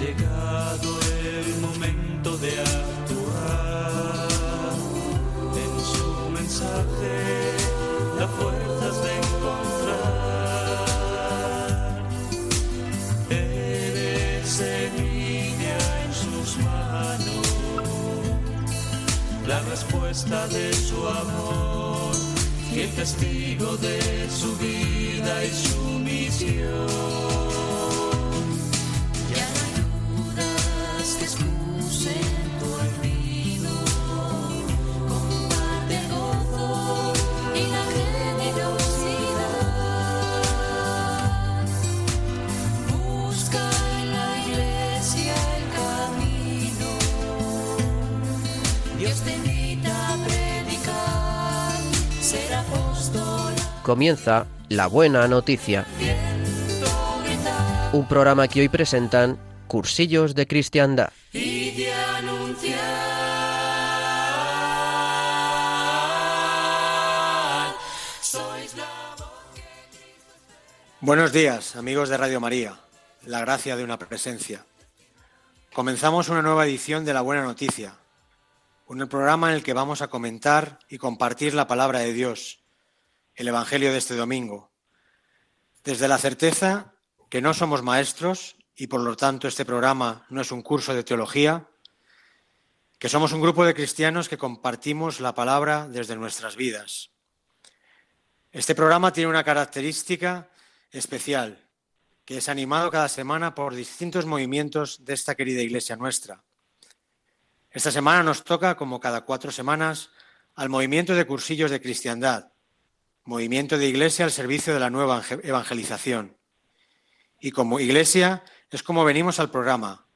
llegado el momento de actuar. En su mensaje, las fuerzas de encontrar. Eres semilla en sus manos, la respuesta de su amor, y el testigo de su vida y su misión. Comienza La Buena Noticia, un programa que hoy presentan Cursillos de Cristiandad. Buenos días, amigos de Radio María, la gracia de una presencia. Comenzamos una nueva edición de La Buena Noticia, un programa en el que vamos a comentar y compartir la palabra de Dios el Evangelio de este domingo. Desde la certeza que no somos maestros y por lo tanto este programa no es un curso de teología, que somos un grupo de cristianos que compartimos la palabra desde nuestras vidas. Este programa tiene una característica especial, que es animado cada semana por distintos movimientos de esta querida iglesia nuestra. Esta semana nos toca, como cada cuatro semanas, al movimiento de cursillos de cristiandad, movimiento de iglesia al servicio de la nueva evangelización. Y como iglesia es como venimos al programa,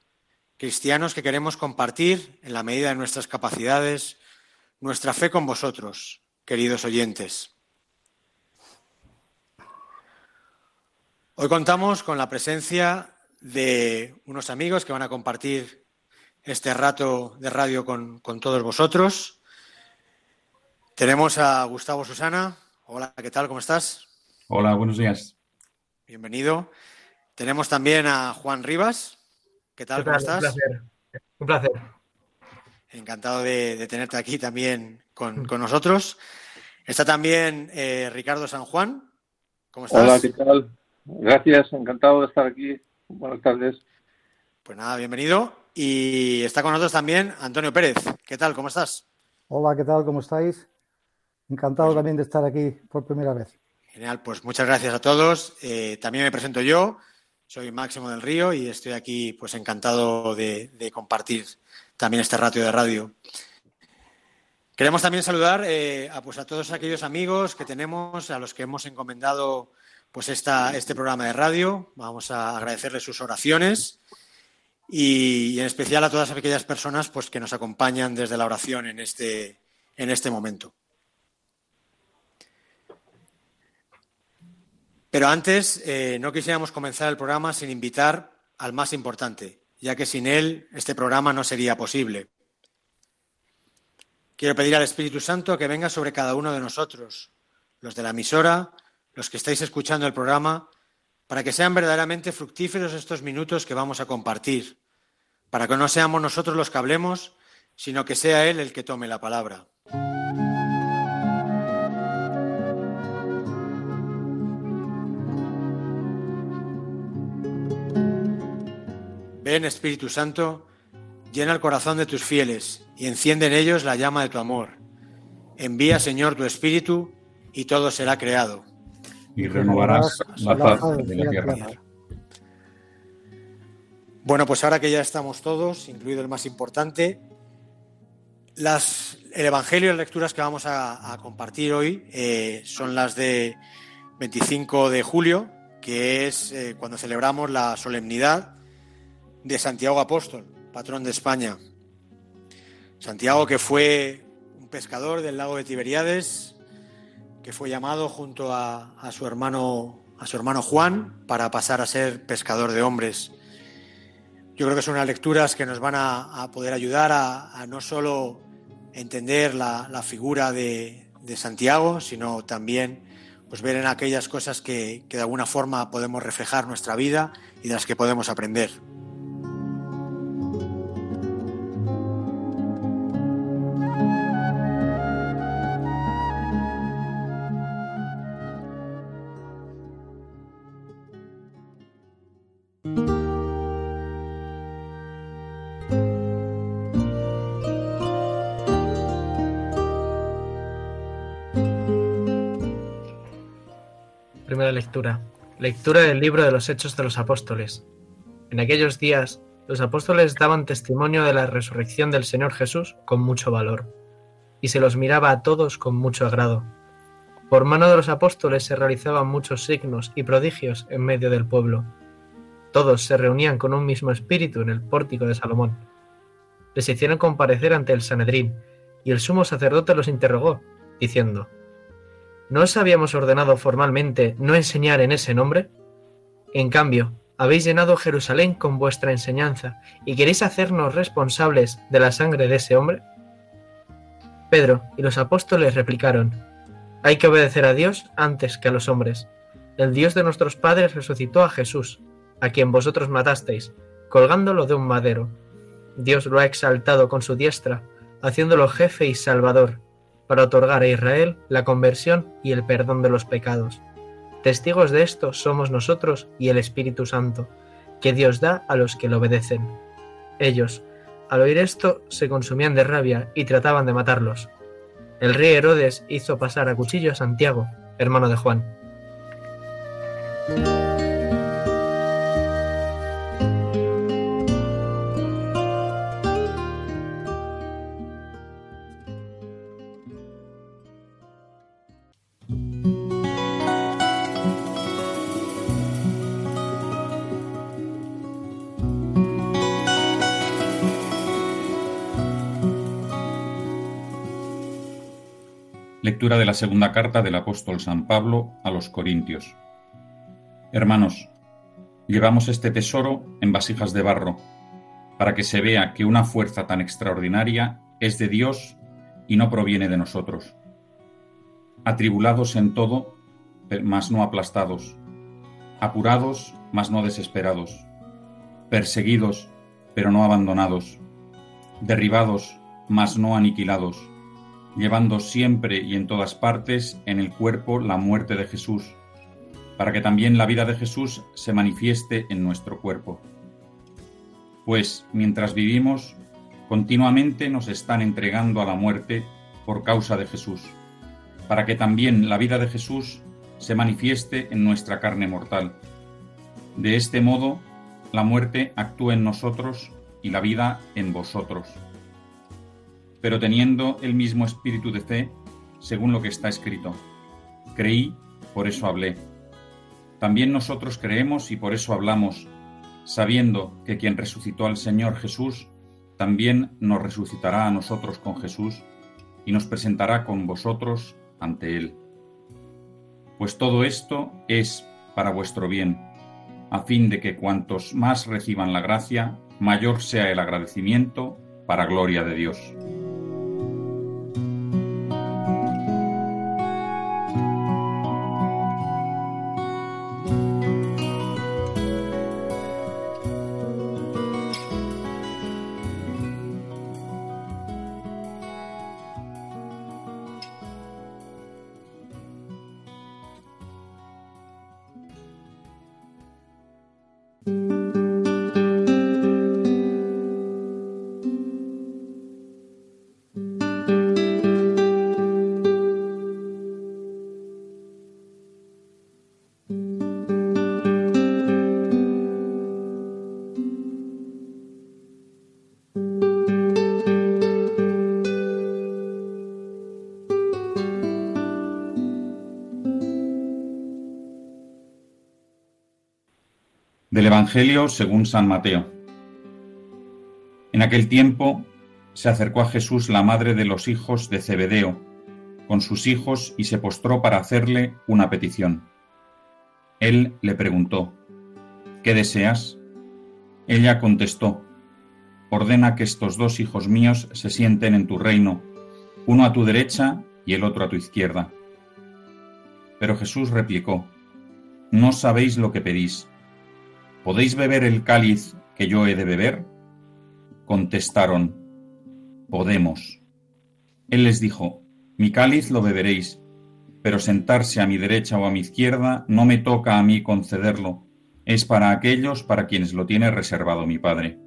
cristianos que queremos compartir, en la medida de nuestras capacidades, nuestra fe con vosotros, queridos oyentes. Hoy contamos con la presencia de unos amigos que van a compartir este rato de radio con, con todos vosotros. Tenemos a Gustavo Susana. Hola, ¿qué tal? ¿Cómo estás? Hola, buenos días. Bienvenido. Tenemos también a Juan Rivas. ¿Qué tal? ¿Cómo estás? Un placer. Un placer. Encantado de, tenerte aquí también con, nosotros. Está también eh, Ricardo San Juan. ¿Cómo estás? Hola, ¿qué tal? Gracias, encantado de estar aquí. Buenas tardes. Pues nada, bienvenido. Y está con nosotros también Antonio Pérez. ¿Qué tal? ¿Cómo estás? Hola, ¿qué tal? ¿Cómo estáis? Encantado también de estar aquí por primera vez. Genial, pues muchas gracias a todos. Eh, también me presento yo, soy Máximo del Río y estoy aquí pues encantado de, compartir también este ratio de radio. Queremos también saludar eh, a, pues, a todos aquellos amigos que tenemos, a los que hemos encomendado pues esta, este programa de radio. Vamos a agradecerles sus oraciones y, en especial a todas aquellas personas pues, que nos acompañan desde la oración en este, en este momento. Pero antes, eh, no quisiéramos comenzar el programa sin invitar al más importante, ya que sin él este programa no sería posible. Quiero pedir al Espíritu Santo que venga sobre cada uno de nosotros, los de la emisora, los que estáis escuchando el programa, para que sean verdaderamente fructíferos estos minutos que vamos a compartir, para que no seamos nosotros los que hablemos, sino que sea Él el que tome la palabra. Ven, Espíritu Santo, llena el corazón de tus fieles y enciende en ellos la llama de tu amor. Envía, Señor, tu Espíritu y todo será creado. Y renovarás la paz de la tierra. Bueno, pues ahora que ya estamos todos, incluido el más importante, las, el Evangelio y las lecturas que vamos a, compartir hoy eh, son las de 25 de julio, que es eh, cuando celebramos la solemnidad de Santiago Apóstol, patrón de España. Santiago que fue un pescador del lago de Tiberíades, que fue llamado junto a, su hermano a su hermano Juan para pasar a ser pescador de hombres. Yo creo que son unas lecturas que nos van a, poder ayudar a, no solo entender la, figura de, Santiago, sino también pues ver en aquellas cosas que, que de alguna forma podemos reflejar nuestra vida y de las que podemos aprender. Primera lectura. Lectura del libro de los Hechos de los Apóstoles. En aquellos días, los apóstoles daban testimonio de la resurrección del Señor Jesús con mucho valor, y se los miraba a todos con mucho agrado. Por mano de los apóstoles se realizaban muchos signos y prodigios en medio del pueblo todos se reunían con un mismo espíritu en el pórtico de Salomón. Les hicieron comparecer ante el Sanedrín, y el sumo sacerdote los interrogó, diciendo, ¿No os habíamos ordenado formalmente no enseñar en ese nombre? En cambio, habéis llenado Jerusalén con vuestra enseñanza y queréis hacernos responsables de la sangre de ese hombre? Pedro y los apóstoles replicaron, hay que obedecer a Dios antes que a los hombres. El Dios de nuestros padres resucitó a Jesús, a quien vosotros matasteis, colgándolo de un madero. Dios lo ha exaltado con su diestra, haciéndolo jefe y salvador para otorgar a Israel la conversión y el perdón de los pecados. Testigos de esto somos nosotros y el Espíritu Santo, que Dios da a los que le obedecen. Ellos, al oír esto, se consumían de rabia y trataban de matarlos. El rey Herodes hizo pasar a cuchillo a Santiago, hermano de Juan. Lectura de la segunda carta del apóstol San Pablo a los Corintios. Hermanos, llevamos este tesoro en vasijas de barro, para que se vea que una fuerza tan extraordinaria es de Dios y no proviene de nosotros. Atribulados en todo, mas no aplastados. Apurados, mas no desesperados. Perseguidos, pero no abandonados. Derribados, mas no aniquilados llevando siempre y en todas partes en el cuerpo la muerte de Jesús, para que también la vida de Jesús se manifieste en nuestro cuerpo. Pues mientras vivimos, continuamente nos están entregando a la muerte por causa de Jesús, para que también la vida de Jesús se manifieste en nuestra carne mortal. De este modo, la muerte actúa en nosotros y la vida en vosotros pero teniendo el mismo espíritu de fe, según lo que está escrito. Creí, por eso hablé. También nosotros creemos y por eso hablamos, sabiendo que quien resucitó al Señor Jesús, también nos resucitará a nosotros con Jesús y nos presentará con vosotros ante Él. Pues todo esto es para vuestro bien, a fin de que cuantos más reciban la gracia, mayor sea el agradecimiento para gloria de Dios. Evangelio según San Mateo. En aquel tiempo se acercó a Jesús la madre de los hijos de Zebedeo con sus hijos y se postró para hacerle una petición. Él le preguntó, ¿qué deseas? Ella contestó, ordena que estos dos hijos míos se sienten en tu reino, uno a tu derecha y el otro a tu izquierda. Pero Jesús replicó, no sabéis lo que pedís. ¿Podéis beber el cáliz que yo he de beber? Contestaron, Podemos. Él les dijo, Mi cáliz lo beberéis, pero sentarse a mi derecha o a mi izquierda no me toca a mí concederlo, es para aquellos para quienes lo tiene reservado mi Padre.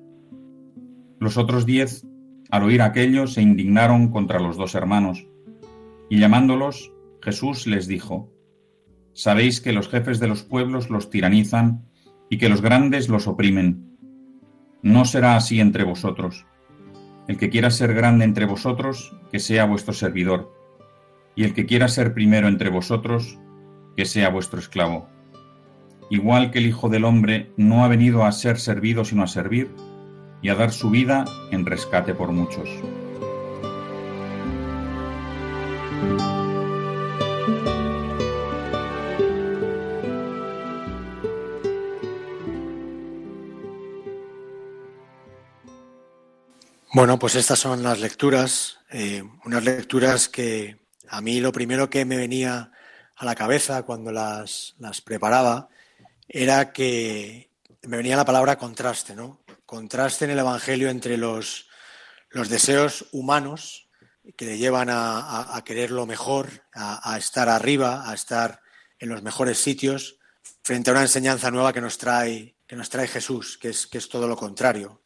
Los otros diez, al oír aquello, se indignaron contra los dos hermanos, y llamándolos, Jesús les dijo, Sabéis que los jefes de los pueblos los tiranizan y que los grandes los oprimen. No será así entre vosotros. El que quiera ser grande entre vosotros, que sea vuestro servidor, y el que quiera ser primero entre vosotros, que sea vuestro esclavo. Igual que el Hijo del Hombre no ha venido a ser servido sino a servir, y a dar su vida en rescate por muchos. Bueno, pues estas son las lecturas, eh, unas lecturas que a mí lo primero que me venía a la cabeza cuando las, las preparaba era que me venía la palabra contraste, ¿no? Contraste en el Evangelio entre los, los deseos humanos que le llevan a, a, querer lo mejor, a, a, estar arriba, a estar en los mejores sitios, frente a una enseñanza nueva que nos trae, que nos trae Jesús, que es, que es todo lo contrario.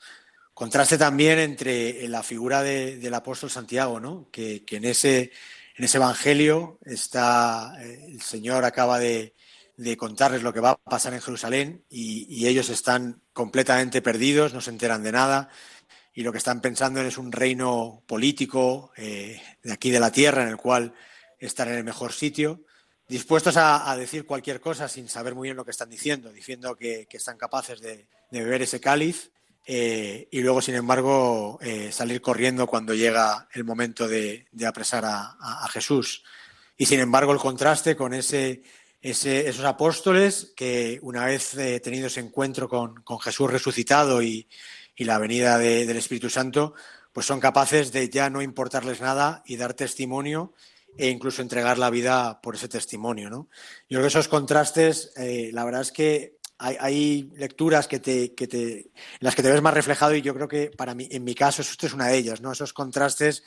Contraste también entre la figura de, del apóstol Santiago, ¿no? que, en, ese, en ese Evangelio está, eh, el Señor acaba de, de, contarles lo que va a pasar en Jerusalén y, y, ellos están completamente perdidos, no se enteran de nada y lo que están pensando es un reino político eh, de aquí de la tierra en el cual están en el mejor sitio, dispuestos a, a, decir cualquier cosa sin saber muy bien lo que están diciendo, diciendo que, que están capaces de, de beber ese cáliz eh, y luego, sin embargo, eh, salir corriendo cuando llega el momento de, apresar a, Jesús. Y sin embargo, el contraste con ese, esos apóstoles que, una vez eh, tenido ese encuentro con, con Jesús resucitado y, y la venida de, del Espíritu Santo, pues son capaces de ya no importarles nada y dar testimonio e incluso entregar la vida por ese testimonio. ¿no? Yo creo que esos contrastes, eh, la verdad es que hay, hay lecturas que te, que te, en las que te ves más reflejado y yo creo que para mí, en mi caso, esto es una de ellas, ¿no? Esos contrastes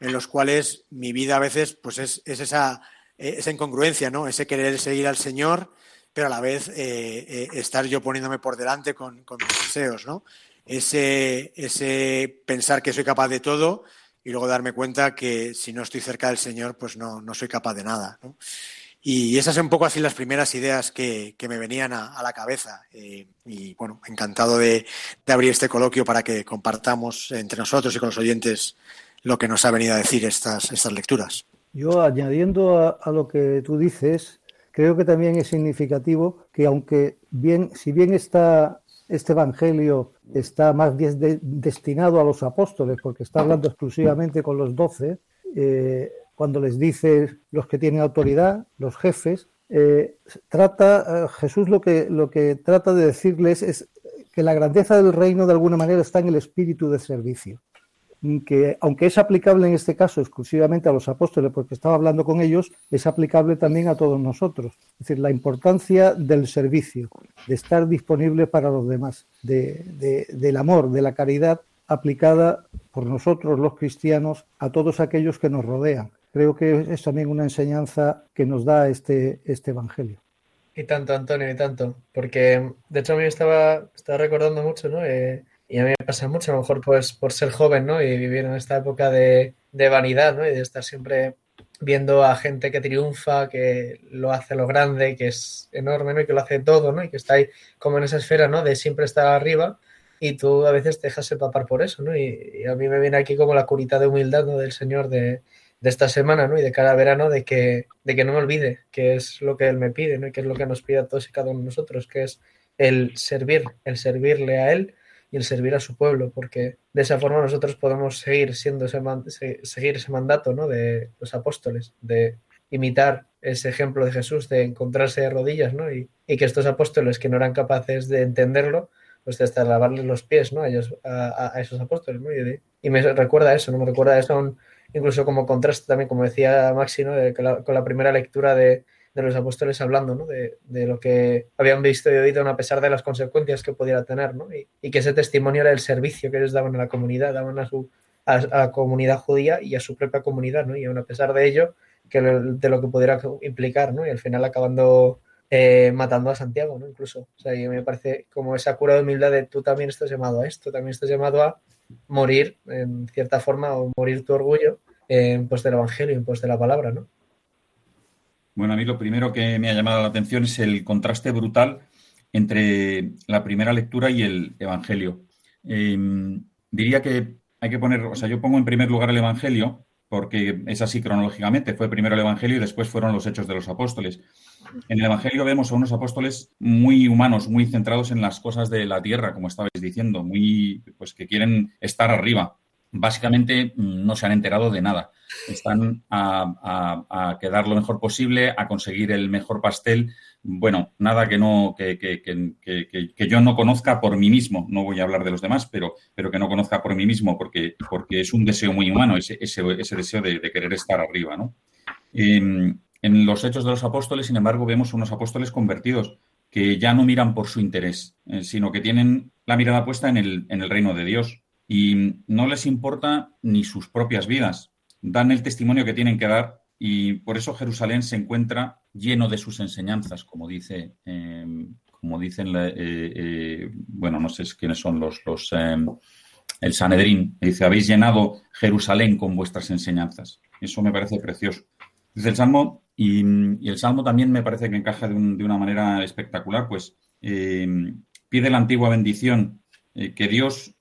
en los cuales mi vida a veces pues es, es esa, esa incongruencia, ¿no? Ese querer seguir al Señor, pero a la vez eh, eh, estar yo poniéndome por delante con, con mis deseos, ¿no? Ese, ese pensar que soy capaz de todo y luego darme cuenta que si no estoy cerca del Señor, pues no, no soy capaz de nada, ¿no? Y esas son un poco así las primeras ideas que, me venían a, la cabeza. Eh, y bueno, encantado de, abrir este coloquio para que compartamos entre nosotros y con los oyentes lo que nos ha venido a decir estas, estas lecturas. Yo, añadiendo a, lo que tú dices, creo que también es significativo que aunque bien, si bien está este evangelio está más destinado a los apóstoles, porque está hablando exclusivamente con los doce, eh, cuando les dice los que tienen autoridad, los jefes, eh, trata, eh, Jesús lo que, lo que trata de decirles es que la grandeza del reino de alguna manera está en el espíritu de servicio. Que aunque es aplicable en este caso exclusivamente a los apóstoles, porque estaba hablando con ellos, es aplicable también a todos nosotros. Es decir, la importancia del servicio, de estar disponible para los demás, de, de, del amor, de la caridad aplicada por nosotros los cristianos a todos aquellos que nos rodean creo que es también una enseñanza que nos da este, este Evangelio. Y tanto, Antonio, y tanto. Porque, de hecho, a mí estaba, estaba recordando mucho, ¿no? Eh, y a mí me pasa mucho, a lo mejor pues por ser joven, ¿no? Y vivir en esta época de, de vanidad, ¿no? Y de estar siempre viendo a gente que triunfa, que lo hace lo grande, que es enorme, ¿no? Y que lo hace todo, ¿no? Y que está ahí como en esa esfera, ¿no? De siempre estar arriba y tú a veces te dejas empapar por eso, ¿no? Y, y a mí me viene aquí como la curita de humildad, ¿no? Del Señor de, de esta semana, ¿no? Y de cada verano, de que, de que no me olvide que es lo que Él me pide, ¿no? Y que es lo que nos pide a todos y cada uno de nosotros, que es el servir, el servirle a Él y el servir a su pueblo, porque de esa forma nosotros podemos seguir siendo ese, seguir ese mandato, ¿no? De los apóstoles, de imitar ese ejemplo de Jesús, de encontrarse de rodillas, ¿no? Y, que estos apóstoles que no eran capaces de entenderlo, pues hasta lavarles los pies, ¿no? A, ellos, a, a esos apóstoles, ¿no? Y, y, me recuerda eso, ¿no? Me recuerda eso a un, incluso como contraste también, como decía Maxi, ¿no? con, la, primera lectura de, de los apóstoles hablando ¿no? de, de, lo que habían visto y oído, a pesar de las consecuencias que pudiera tener, ¿no? y, que ese testimonio era el servicio que ellos daban a la comunidad, daban a, su, a, la comunidad judía y a su propia comunidad, y aún a pesar de ello, que de lo que pudiera implicar, y al final acabando eh, matando a Santiago, ¿no? Incluso. O sea, y me parece como esa cura de humildad de tú también estás llamado a esto, también estás llamado a morir, en cierta forma, o morir tu orgullo en pos del Evangelio, en pos de la palabra, ¿no? Bueno, a mí lo primero que me ha llamado la atención es el contraste brutal entre la primera lectura y el Evangelio. Em, diría que hay que poner, o sea, yo pongo en primer lugar el Evangelio, porque es así cronológicamente, fue primero el Evangelio y después fueron los hechos de los apóstoles. En el Evangelio vemos a unos apóstoles muy humanos, muy centrados en las cosas de la tierra, como estabais diciendo, muy, pues que quieren estar arriba. Básicamente mm, no se han enterado de nada. Están a, quedar lo mejor posible, a conseguir el mejor pastel. Bueno, nada que no que, que, que, yo no conozca por mí mismo. No voy a hablar de los demás, pero, pero que no conozca por mí mismo, porque, porque es un deseo muy humano, ese, ese, ese deseo de, querer estar arriba. ¿no? Em, en los Hechos de los Apóstoles, sin embargo, vemos unos apóstoles convertidos que ya no miran por su interés, eh, sino que tienen la mirada puesta en el, en el reino de Dios y no les importa ni sus propias vidas. Dan el testimonio que tienen que dar y por eso Jerusalén se encuentra lleno de sus enseñanzas, como dice, em, como dicen, eh, eh, bueno, no sé quiénes son los, los em, el Sanedrín, dice, habéis llenado Jerusalén con vuestras enseñanzas. Eso me parece precioso. Dice el Salmo, y, el Salmo también me parece que encaja de, una manera espectacular, pues eh, pide la antigua bendición, eh, que Dios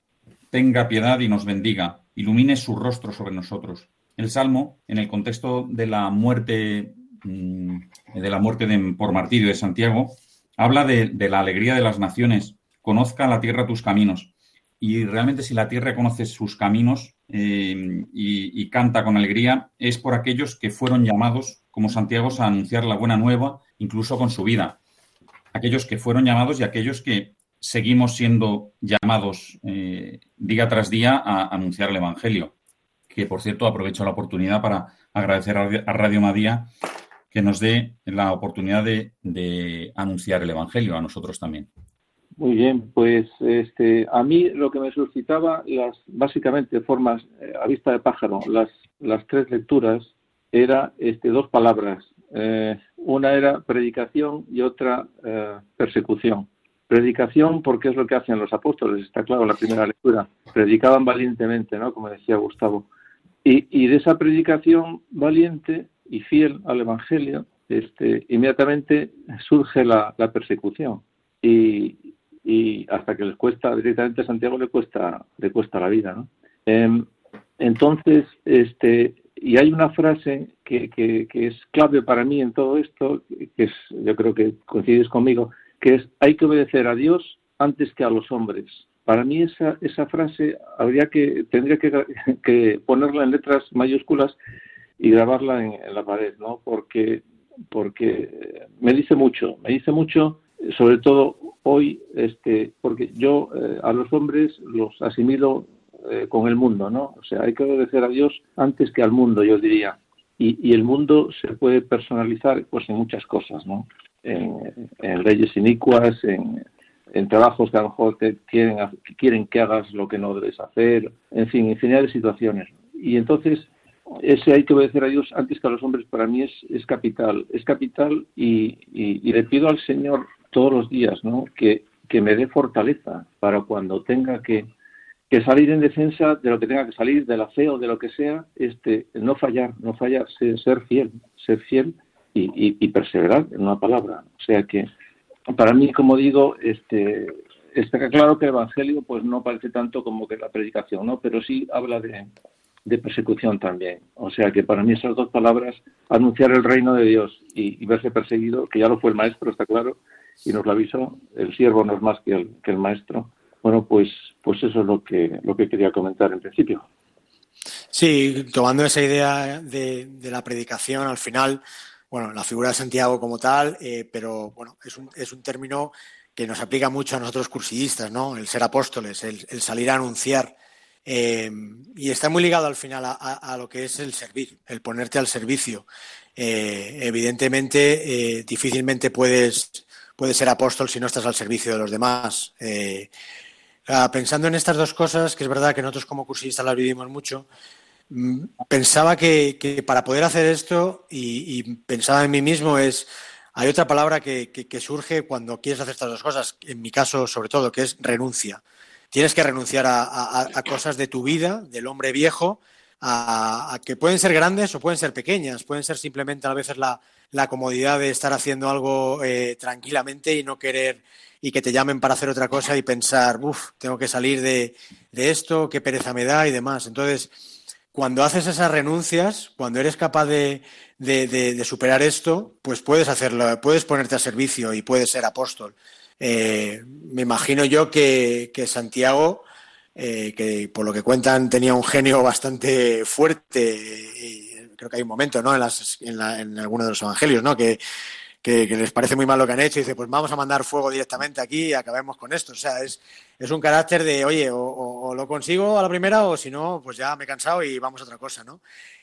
tenga piedad y nos bendiga, ilumine su rostro sobre nosotros. El Salmo, en el contexto de la muerte, mm, de la muerte por martirio de Santiago, habla de, la alegría de las naciones, conozca la tierra tus caminos. Y realmente si la tierra conoce sus caminos eh, y, y, canta con alegría, es por aquellos que fueron llamados como Santiago a anunciar la buena nueva, incluso con su vida. Aquellos que fueron llamados y aquellos que seguimos siendo llamados eh, día tras día a anunciar el Evangelio. Que, por cierto, aprovecho la oportunidad para agradecer a Radio Madía que nos dé la oportunidad de, anunciar el Evangelio a nosotros también. Muy bien, pues este, a mí lo que me suscitaba, las básicamente formas eh, a vista de pájaro, las, las tres lecturas era este, dos palabras. Eh, una era predicación y otra eh, persecución. Predicación porque es lo que hacen los apóstoles, está claro, la primera lectura. Predicaban valientemente, ¿no? Como decía Gustavo. Y, de esa predicación valiente y fiel al Evangelio, este, inmediatamente surge la, persecución. Y, hasta que les cuesta, directamente a Santiago le cuesta, le cuesta la vida, ¿no? Em, entonces, este, y hay una frase que, que, es clave para mí en todo esto, que es, yo creo que coincides conmigo, que es hay que obedecer a Dios antes que a los hombres. Para mí esa, esa frase habría que, tendría que, ponerla en letras mayúsculas y grabarla en, la pared, ¿no? Porque, porque me dice mucho, me dice mucho, sobre todo hoy, este, porque yo eh, a los hombres los asimilo eh, con el mundo, ¿no? O sea, hay que obedecer a Dios antes que al mundo, yo diría. Y, el mundo se puede personalizar pues en muchas cosas, ¿no? En, leyes inicuas, en, trabajos que a lo mejor te quieren, quieren que hagas lo que no debes hacer, en fin, infinidad de situaciones. Y entonces, ese hay que obedecer a Dios antes que a los hombres para mí es, es capital, es capital y, y, le pido al Señor todos los días, ¿no? Que, que me dé fortaleza para cuando tenga que que salir en defensa de lo que tenga que salir, de la fe o de lo que sea, este, no fallar, no fallar, ser, fiel, ser fiel y, perseverar en una palabra. O sea que, para mí, como digo, este, está claro que el Evangelio pues no parece tanto como que la predicación, ¿no? Pero sí habla de, persecución también. O sea que para mí esas dos palabras, anunciar el reino de Dios y, verse perseguido, que ya lo fue el maestro, está claro, y nos lo avisó, el siervo no es más que el, que el maestro, bueno, pues, pues eso es lo que, lo que quería comentar en principio. Sí, tomando esa idea de, la predicación, al final, bueno, la figura de Santiago como tal, eh, pero bueno, es un, es un término que nos aplica mucho a nosotros cursillistas, ¿no? El ser apóstoles, el, salir a anunciar. Eh, y está muy ligado al final a, lo que es el servir, el ponerte al servicio. Eh, evidentemente, difícilmente puedes, puedes ser apóstol si no estás al servicio de los demás. Ah, pensando en estas dos cosas, que es verdad que nosotros como cursistas las vivimos mucho, pensaba que, para poder hacer esto, y, pensaba en mí mismo, es hay otra palabra que, surge cuando quieres hacer estas dos cosas, en mi caso sobre todo, que es renuncia. Tienes que renunciar a, cosas de tu vida, del hombre viejo, a, que pueden ser grandes o pueden ser pequeñas, pueden ser simplemente a veces la, la comodidad de estar haciendo algo eh, tranquilamente y no querer y que te llamen para hacer otra cosa y pensar, uff, tengo que salir de, esto, qué pereza me da y demás. Entonces, cuando haces esas renuncias, cuando eres capaz de, superar esto, pues puedes hacerlo, puedes ponerte a servicio y puedes ser apóstol. Eh, me imagino yo que, Santiago, eh, que por lo que cuentan tenía un genio bastante fuerte, y creo que hay un momento ¿no? en, las, en, en alguno de los evangelios, ¿no? que que, les parece muy mal lo que han hecho y dice, pues vamos a mandar fuego directamente aquí y acabemos con esto. O sea, es, es un carácter de, oye, o, lo consigo a la primera o si no, pues ya me he cansado y vamos a otra cosa, ¿no?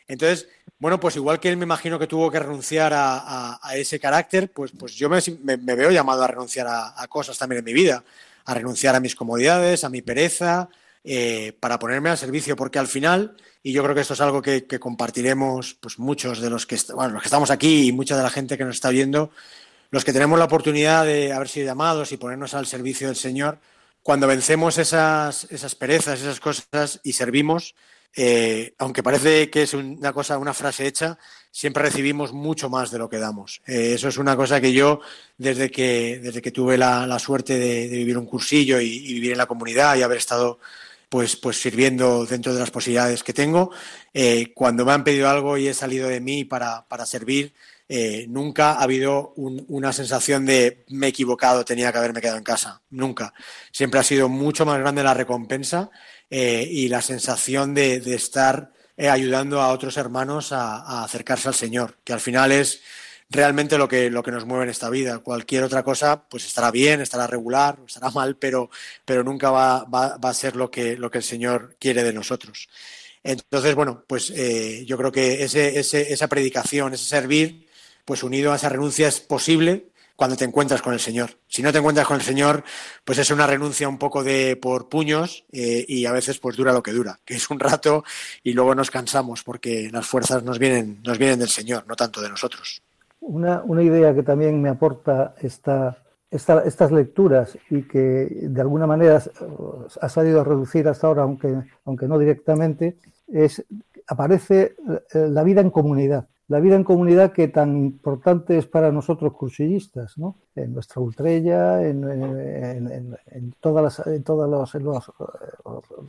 Entonces, bueno, pues igual que él me imagino que tuvo que renunciar a, ese carácter, pues, pues yo me, veo llamado a renunciar a, cosas también en mi vida, a renunciar a mis comodidades, a mi pereza, eh, para ponerme al servicio, porque al final y yo creo que esto es algo que, compartiremos pues muchos de los que, bueno, los que estamos aquí y mucha de la gente que nos está viendo, los que tenemos la oportunidad de haber sido llamados y ponernos al servicio del Señor, cuando vencemos esas, esas perezas, esas cosas y servimos, eh, aunque parece que es una cosa, una frase hecha, siempre recibimos mucho más de lo que damos. Eh, eso es una cosa que yo, desde que, desde que tuve la, suerte de, vivir un cursillo y, vivir en la comunidad y haber estado pues, pues sirviendo dentro de las posibilidades que tengo. Eh, cuando me han pedido algo y he salido de mí para, para servir, eh, nunca ha habido una sensación de me he equivocado, tenía que haberme quedado en casa. Nunca. Siempre ha sido mucho más grande la recompensa eh, y la sensación de, estar ayudando a otros hermanos a, acercarse al Señor, que al final es realmente lo que, lo que nos mueve en esta vida. Cualquier otra cosa, pues estará bien, estará regular, estará mal, pero, pero nunca va, va, a ser lo que, lo que el Señor quiere de nosotros. Entonces, bueno, pues eh, yo creo que ese, ese, esa predicación, ese servir, pues unido a esa renuncia es posible cuando te encuentras con el Señor. Si no te encuentras con el Señor, pues es una renuncia un poco de por puños eh, y a veces pues dura lo que dura, que es un rato y luego nos cansamos porque las fuerzas nos vienen, nos vienen del Señor, no tanto de nosotros. Una, una idea que también me aporta esta, estas lecturas y que de alguna manera ha salido a reducir hasta ahora, aunque, aunque no directamente, es aparece la vida en comunidad la vida en comunidad que tan importante es para nosotros cursillistas, ¿no? En nuestra ultrella, en, todas, las, en todas las, eh,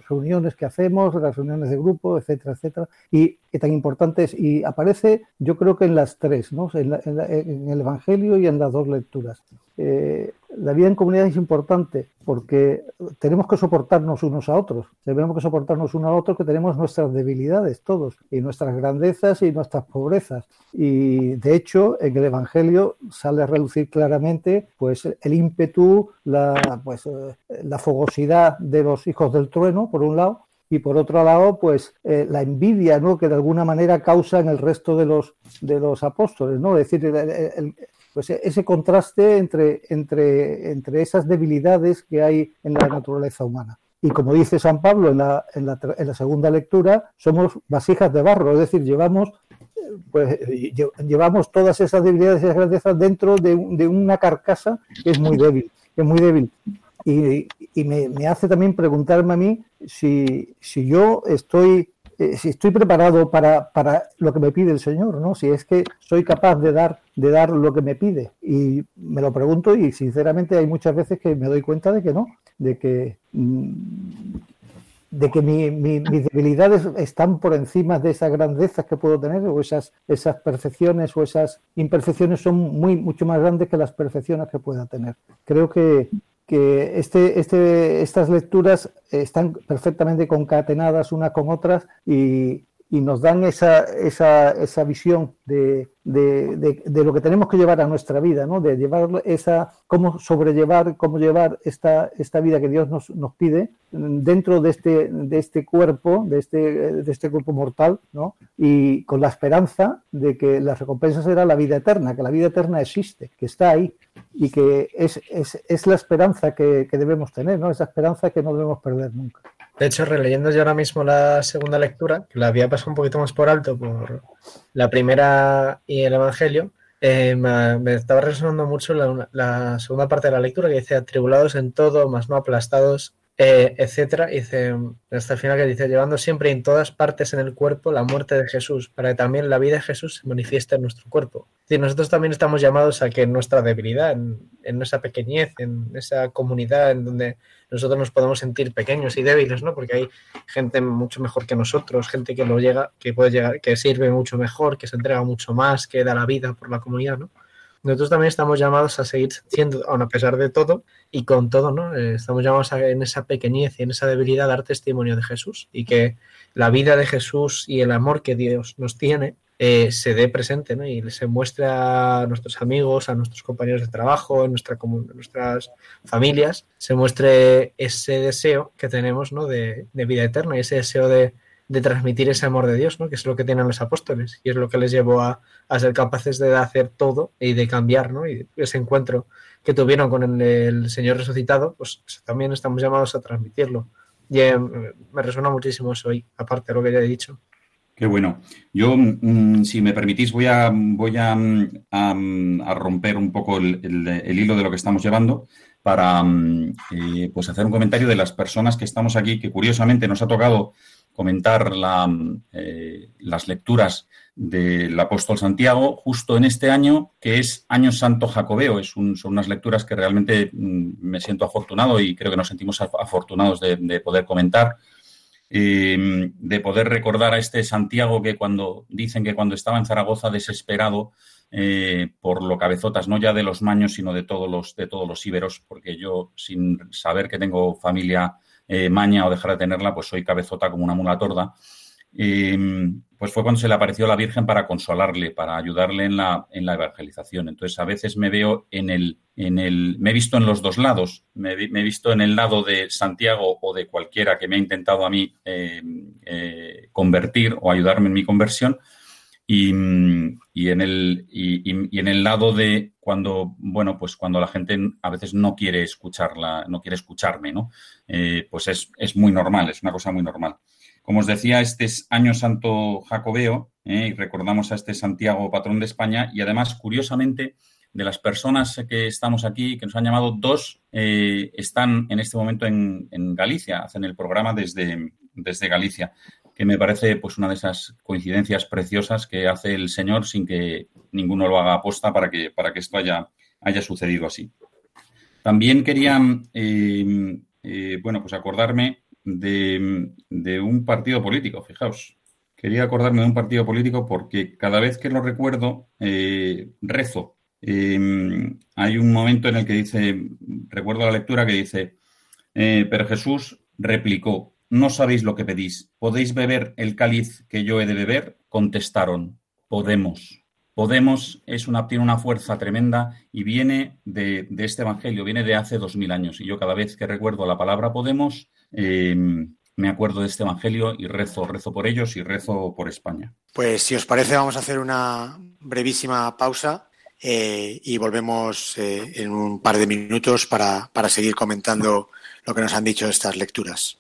reuniones que hacemos, las reuniones de grupo, etcétera, etcétera, y que tan importante es, y aparece yo creo que en las tres, ¿no? en, el Evangelio y en las dos lecturas. Eh, la vida en comunidad es importante porque tenemos que soportarnos unos a otros, tenemos que soportarnos uno a otro que tenemos nuestras debilidades todos y nuestras grandezas y nuestras pobrezas. Y de hecho en el Evangelio sale a relucir claramente pues el ímpetu, la, pues, eh, la fogosidad de los hijos del trueno, por un lado, y por otro lado, pues eh, la envidia, ¿no? Que de alguna manera causa en el resto de los de los apóstoles, ¿no? Es decir, pues ese contraste entre, entre, entre esas debilidades que hay en la naturaleza humana. Y como dice San Pablo en la, en la, en la segunda lectura, somos vasijas de barro, es decir, llevamos pues llevamos todas esas debilidades y esas grandezas dentro de, de, una carcasa que es muy débil, que es muy débil. Y, y me, me, hace también preguntarme a mí si, si yo estoy eh, si estoy preparado para, para, lo que me pide el Señor, ¿no? Si es que soy capaz de dar, de dar lo que me pide. Y me lo pregunto y sinceramente hay muchas veces que me doy cuenta de que no, de que, mm, de que mis debilidades están por encima de esas grandezas que puedo tener o esas, esas perfecciones o esas imperfecciones son muy, mucho más grandes que las perfecciones que pueda tener. Creo que, que este, este, estas lecturas están perfectamente concatenadas unas con otras y, y nos dan esa, esa, esa visión de, de, de, lo que tenemos que llevar a nuestra vida, ¿no? de llevar esa, cómo sobrellevar, cómo llevar esta, esta vida que Dios nos, nos pide dentro de este, de este cuerpo, de este, de este cuerpo mortal, ¿no? y con la esperanza de que la recompensa será la vida eterna, que la vida eterna existe, que está ahí y que es, es, es la esperanza que, que debemos tener, ¿no? esa esperanza que no debemos perder nunca. De hecho, releyendo yo ahora mismo la segunda lectura, que la había pasado un poquito más por alto por la primera y el Evangelio, eh, me, estaba resonando mucho la, segunda parte de la lectura que dice atribulados en todo, más no aplastados eh, etcétera. Dice, hasta el final que dice, llevando siempre en todas partes en el cuerpo la muerte de Jesús, para que también la vida de Jesús se manifieste en nuestro cuerpo. Decir, nosotros también estamos llamados a que nuestra debilidad, en, en nuestra pequeñez, en esa comunidad en donde nosotros nos podemos sentir pequeños y débiles, ¿no? Porque hay gente mucho mejor que nosotros, gente que lo llega, que puede llegar, que sirve mucho mejor, que se entrega mucho más, que da la vida por la comunidad, ¿no? Nosotros también estamos llamados a seguir siendo, a pesar de todo y con todo, ¿no? Eh, estamos llamados a, en esa pequeñez y en esa debilidad dar testimonio de Jesús y que la vida de Jesús y el amor que Dios nos tiene eh, se dé presente ¿no? y se muestre a nuestros amigos, a nuestros compañeros de trabajo, en, nuestra, en nuestras familias, se muestre ese deseo que tenemos ¿no? de, de vida eterna y ese deseo de, de transmitir ese amor de Dios, ¿no? que es lo que tienen los apóstoles y es lo que les llevó a, ser capaces de hacer todo y de cambiar, ¿no? y ese encuentro que tuvieron con el, Señor resucitado, pues también estamos llamados a transmitirlo. Y eh, me resuena muchísimo eso hoy, aparte de lo que ya he dicho. Qué bueno. Yo, mm, si me permitís, voy a, voy a, a, a romper un poco el, hilo de lo que estamos llevando para mm, eh, pues hacer un comentario de las personas que estamos aquí, que curiosamente nos ha tocado comentar eh, las lecturas del apóstol Santiago justo en este año, que es Año Santo Jacobeo. Es un, son unas lecturas que realmente mm, me siento afortunado y creo que nos sentimos afortunados de, de poder comentar. Eh, de poder recordar a este Santiago que cuando dicen que cuando estaba en Zaragoza desesperado eh, por lo cabezotas, no ya de los maños, sino de todos los, de todos los íberos, porque yo, sin saber que tengo familia eh, maña o dejar de tenerla, pues soy cabezota como una mula torda. pues fue cuando se le apareció la Virgen para consolarle, para ayudarle en la, en la evangelización. Entonces, a veces me veo en el, en el, me he visto en los dos lados, me, me he visto en el lado de Santiago o de cualquiera que me ha intentado a mí eh, eh, convertir o ayudarme en mi conversión, y, en el, y, en el lado de cuando, bueno, pues cuando la gente a veces no quiere escucharla, no quiere escucharme, ¿no? Eh, pues es, es, muy normal, es una cosa muy normal. Como os decía, este es Año Santo Jacobeo, ¿eh? y recordamos a este Santiago, patrón de España, y además, curiosamente, de las personas que estamos aquí, que nos han llamado, dos eh, están en este momento en, en, Galicia, hacen el programa desde, desde Galicia que me parece pues una de esas coincidencias preciosas que hace el Señor sin que ninguno lo haga aposta para que, para que esto haya, haya sucedido así. También quería, eh, eh, bueno, pues acordarme de, de, un partido político, fijaos. Quería acordarme de un partido político porque cada vez que lo recuerdo, eh, rezo. hay un momento en el que dice, recuerdo la lectura que dice, pero Jesús replicó, no sabéis lo que pedís. ¿Podéis beber el cáliz que yo he de beber? Contestaron, podemos. Podemos es una, tiene una fuerza tremenda y viene de, de, este Evangelio, viene de hace dos mil años. Y yo cada vez que recuerdo la palabra Podemos, eh, me acuerdo de este Evangelio y rezo, rezo por ellos y rezo por España. Pues si os parece, vamos a hacer una brevísima pausa eh, y volvemos eh, en un par de minutos para, para seguir comentando lo que nos han dicho estas lecturas.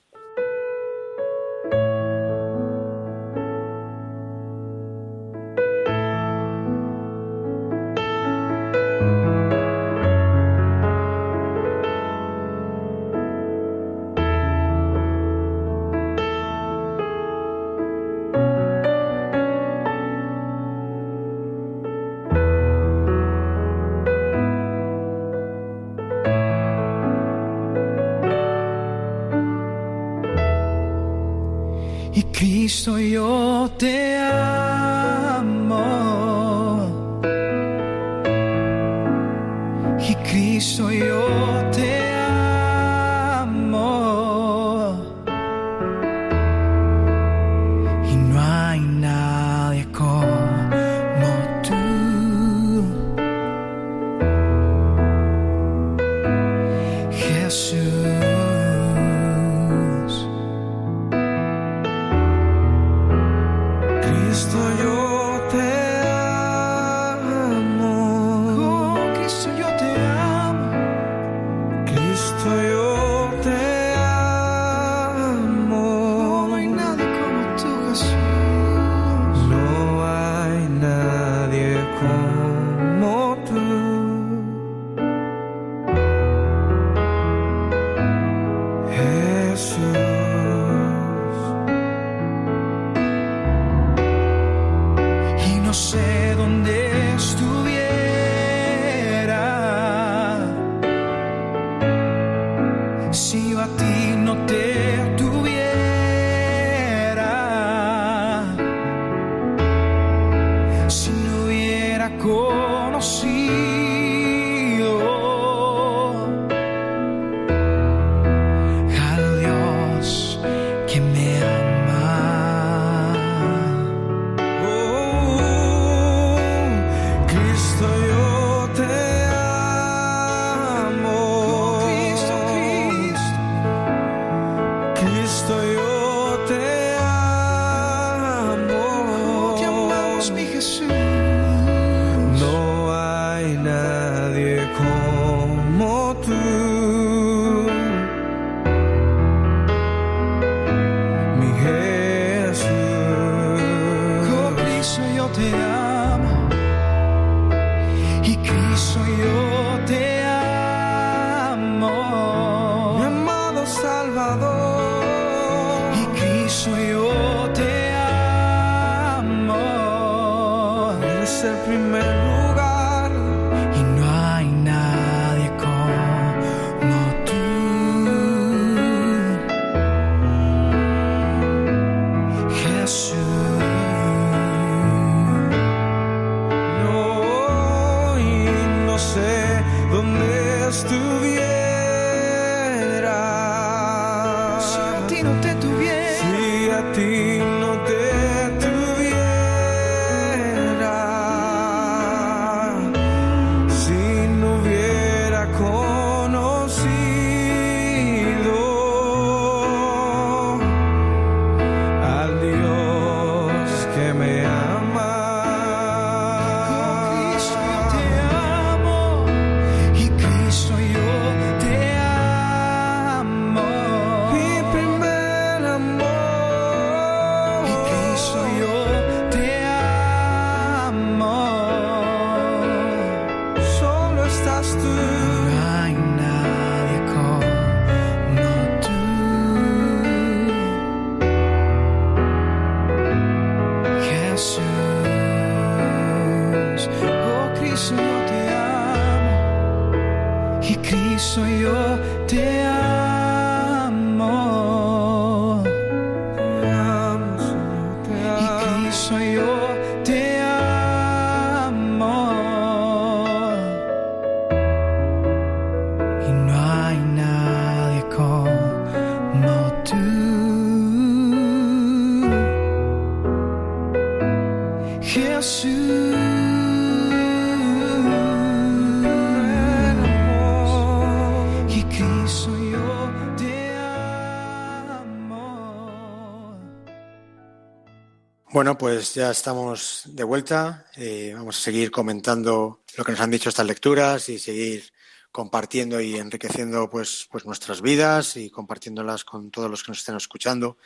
Pues ya estamos de vuelta. Eh, vamos a seguir comentando lo que nos han dicho estas lecturas y seguir compartiendo y enriqueciendo pues, pues nuestras vidas y compartiéndolas con todos los que nos estén escuchando.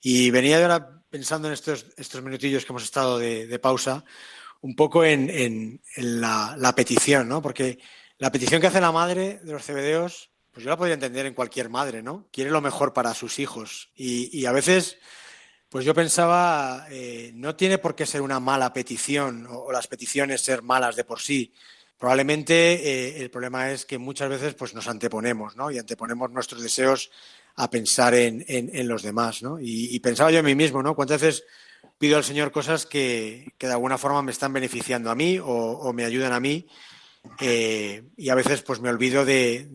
Y venía ahora pensando en estos, estos minutillos que hemos estado de, de pausa, un poco en, en- en la, la petición, ¿no? Porque la petición que hace la madre de los cebedeos, pues yo la podría entender en cualquier madre, ¿no? Quiere lo mejor para sus hijos. Y, y a veces, pues yo pensaba, eh, no tiene por qué ser una mala petición o, las peticiones ser malas de por sí. Probablemente eh, el problema es que muchas veces pues, nos anteponemos, ¿no? Y anteponemos nuestros deseos a pensar en, en- los demás, ¿no? Y, pensaba yo en mí mismo, ¿no? ¿Cuántas veces pido al Señor cosas que, que de alguna forma me están beneficiando a mí o, me ayudan a mí? Eh, y a veces pues me olvido de-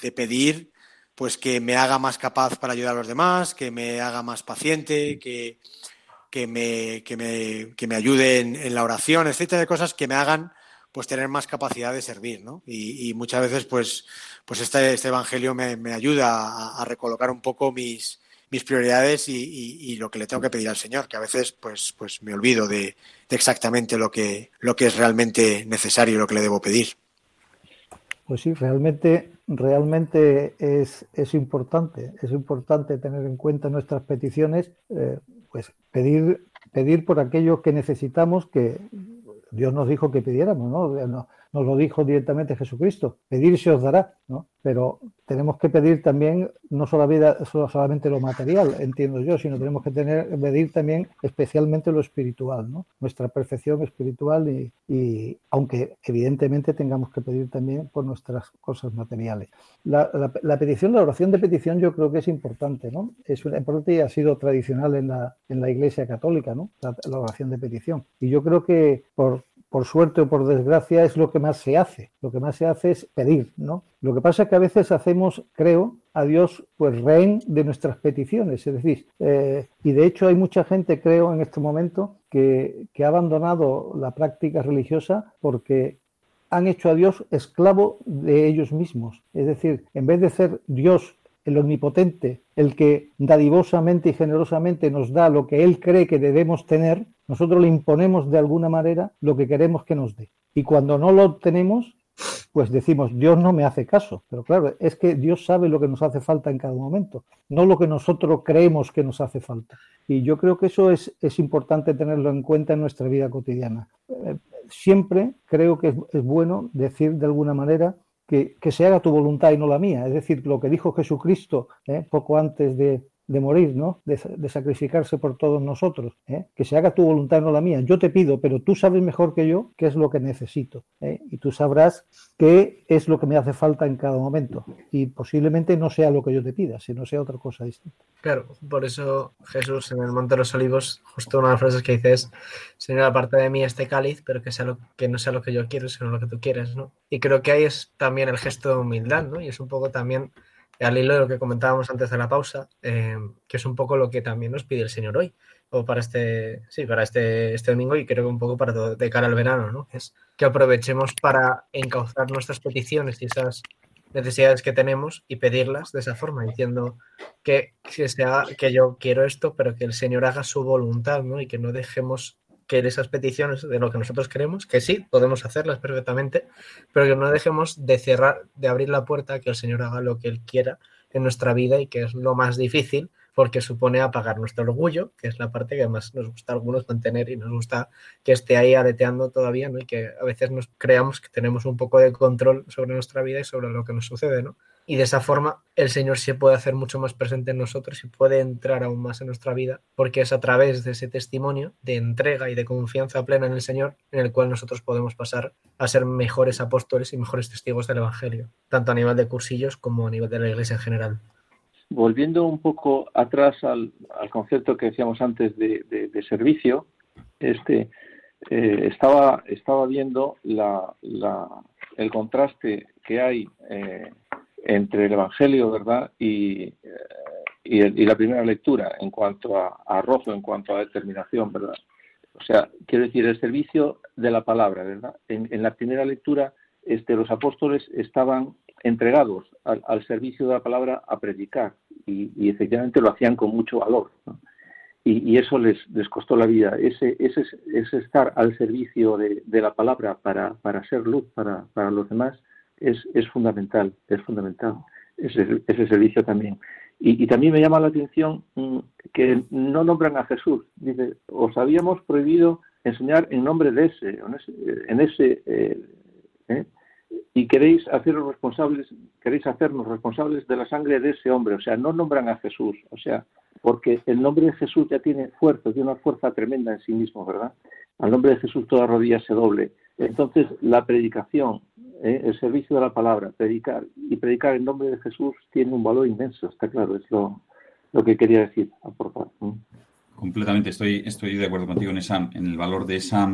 de pedir pues que me haga más capaz para ayudar a los demás, que me haga más paciente, que, que me, que me, que me ayude en, la oración, etcétera, de cosas que me hagan pues tener más capacidad de servir, ¿no? Y, muchas veces pues, pues este, este evangelio me, me ayuda a, recolocar un poco mis, mis prioridades y, y- y lo que le tengo que pedir al Señor, que a veces pues, pues me olvido de, de exactamente lo que, lo que es realmente necesario y lo que le debo pedir. Pues sí, realmente, realmente es, es importante, es importante tener en cuenta nuestras peticiones, eh, pues pedir, pedir por aquello que necesitamos, que Dios nos dijo que pidiéramos, ¿no? No, nos lo dijo directamente Jesucristo, pedir se os dará, ¿no? Pero tenemos que pedir también no solamente lo material, entiendo yo, sino tenemos que tener, pedir también especialmente lo espiritual, ¿no? Nuestra perfección espiritual y, aunque evidentemente tengamos que pedir también por nuestras cosas materiales. La, petición, la oración de petición yo creo que es importante, ¿no? Es importante y ha sido tradicional en la, en la Iglesia Católica, ¿no? la oración de petición. Y yo creo que por por suerte o por desgracia, es lo que más se hace. Lo que más se hace es pedir, ¿no? Lo que pasa es que a veces hacemos, creo, a Dios, pues rehén de nuestras peticiones. Es decir, eh, y de hecho hay mucha gente, creo, en este momento, que, que ha abandonado la práctica religiosa porque han hecho a Dios esclavo de ellos mismos. Es decir, en vez de ser Dios el omnipotente, el que dadivosamente y generosamente nos da lo que Él cree que debemos tener, nosotros le imponemos de alguna manera lo que queremos que nos dé. Y cuando no lo obtenemos, pues decimos, Dios no me hace caso. Pero claro, es que Dios sabe lo que nos hace falta en cada momento, no lo que nosotros creemos que nos hace falta. Y yo creo que eso es, es importante tenerlo en cuenta en nuestra vida cotidiana. Eh, siempre creo que es, bueno decir de alguna manera que, que, se haga tu voluntad y no la mía. Es decir, lo que dijo Jesucristo eh, poco antes de, de morir, ¿no? De, sacrificarse por todos nosotros. ¿eh? Que se haga tu voluntad, no la mía. Yo te pido, pero tú sabes mejor que yo qué es lo que necesito. ¿eh? Y tú sabrás qué es lo que me hace falta en cada momento. Y posiblemente no sea lo que yo te pida, sino sea otra cosa distinta. Claro, por eso Jesús en el Monte de los Olivos, justo una de las frases que dices, Señor, aparte de mí este cáliz, pero que, sea lo, que no sea lo que yo quiero, sino lo que tú quieres, ¿no? Y creo que ahí es también el gesto de humildad, ¿no? Y es un poco también al hilo de lo que comentábamos antes de la pausa, eh, que es un poco lo que también nos pide el Señor hoy, o para este, sí, para este, este domingo y creo que un poco para de cara al verano, ¿no? Es que aprovechemos para encauzar nuestras peticiones y esas necesidades que tenemos y pedirlas de esa forma, diciendo que, que, sea, que yo quiero esto, pero que el Señor haga su voluntad, ¿no? Y que no dejemos que esas peticiones de lo que nosotros queremos, que sí, podemos hacerlas perfectamente, pero que no dejemos de cerrar, de abrir la puerta que el Señor haga lo que Él quiera en nuestra vida y que es lo más difícil porque supone apagar nuestro orgullo, que es la parte que más nos gusta a algunos mantener y nos gusta que esté ahí aleteando todavía, ¿no? Y que a veces nos creamos que tenemos un poco de control sobre nuestra vida y sobre lo que nos sucede, ¿no? Y de esa forma el Señor se puede hacer mucho más presente en nosotros y puede entrar aún más en nuestra vida, porque es a través de ese testimonio de entrega y de confianza plena en el Señor en el cual nosotros podemos pasar a ser mejores apóstoles y mejores testigos del Evangelio, tanto a nivel de cursillos como a nivel de la Iglesia en general. Volviendo un poco atrás al, concepto que decíamos antes de, servicio, este, eh, estaba, estaba viendo la, el contraste que hay eh, entre el Evangelio, ¿verdad? Y, eh, y, la primera lectura en cuanto a, arrojo, en cuanto a determinación, ¿verdad? O sea, quiero decir, el servicio de la palabra, ¿verdad? En, la primera lectura, este, los apóstoles estaban entregados al, servicio de la palabra a predicar y, efectivamente lo hacían con mucho valor. Y, eso les, les costó la vida. Ese, ese, ese estar al servicio de, de la palabra para, para ser luz para, para los demás, es, es fundamental, es fundamental ese, ese servicio también. Y, también me llama la atención mm, que no nombran a Jesús. Dice, os habíamos prohibido enseñar en nombre de ese, en ese, eh, ¿eh? y queréis hacernos responsables, queréis hacernos responsables de la sangre de ese hombre. O sea, no nombran a Jesús. O sea, porque el nombre de Jesús ya tiene fuerza, tiene una fuerza tremenda en sí mismo, ¿verdad? Al nombre de Jesús toda rodilla se doble. Entonces, la predicación, ¿eh? el servicio de la palabra, predicar y predicar en nombre de Jesús tiene un valor inmenso, está claro, es lo, que quería decir, aportar. Completamente, estoy, estoy de acuerdo contigo en, esa, en el valor de esa,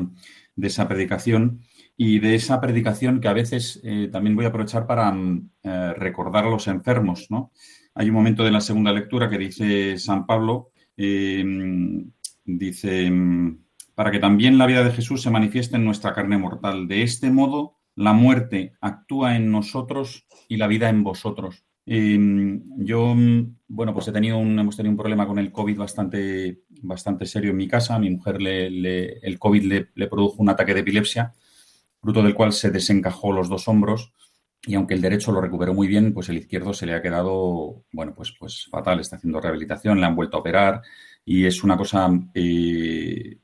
de esa predicación y de esa predicación que a veces eh, también voy a aprovechar para eh, recordar a los enfermos. ¿no? Hay un momento de la segunda lectura que dice San Pablo, dice, para que también la vida de Jesús se manifieste en nuestra carne mortal. De este modo, la muerte actúa en nosotros y la vida en vosotros. Em, yo, bueno, pues he tenido un, hemos tenido un problema con el COVID bastante, bastante serio en mi casa. A mi mujer le, el COVID le, produjo un ataque de epilepsia, fruto del cual se desencajó los dos hombros. Y aunque el derecho lo recuperó muy bien, pues el izquierdo se le ha quedado, bueno, pues, pues fatal. Está haciendo rehabilitación, le han vuelto a operar y es una cosa, eh,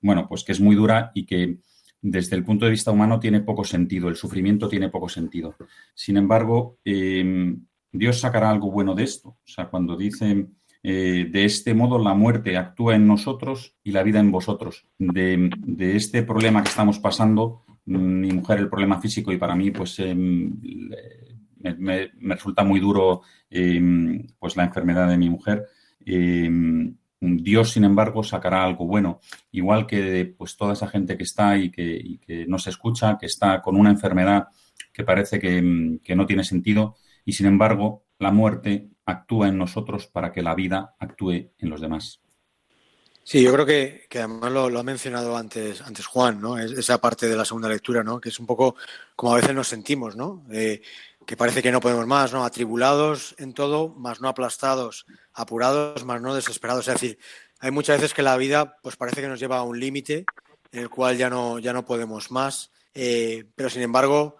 bueno, pues que es muy dura y que desde el punto de vista humano tiene poco sentido, el sufrimiento tiene poco sentido. Sin embargo, eh, Dios sacará algo bueno de esto. O sea, cuando dice, eh, de este modo la muerte actúa en nosotros y la vida en vosotros. De, este problema que estamos pasando, mi mujer el problema físico y para mí, pues em, me, resulta muy duro em, pues la enfermedad de mi mujer. Em, Dios, sin embargo, sacará algo bueno, igual que pues toda esa gente que está y que, no se escucha, que está con una enfermedad que parece que, que no tiene sentido y, sin embargo, la muerte actúa en nosotros para que la vida actúe en los demás. Sí, yo creo que, además lo, ha mencionado antes, antes Juan, ¿no? esa parte de la segunda lectura, ¿no? Que es un poco como a veces nos sentimos, ¿no? Eh, que parece que no podemos más, ¿no? Atribulados en todo, más no aplastados, apurados, más no desesperados. Es decir, hay muchas veces que la vida, pues parece que nos lleva a un límite en el cual ya no, ya no podemos más. Eh, pero sin embargo,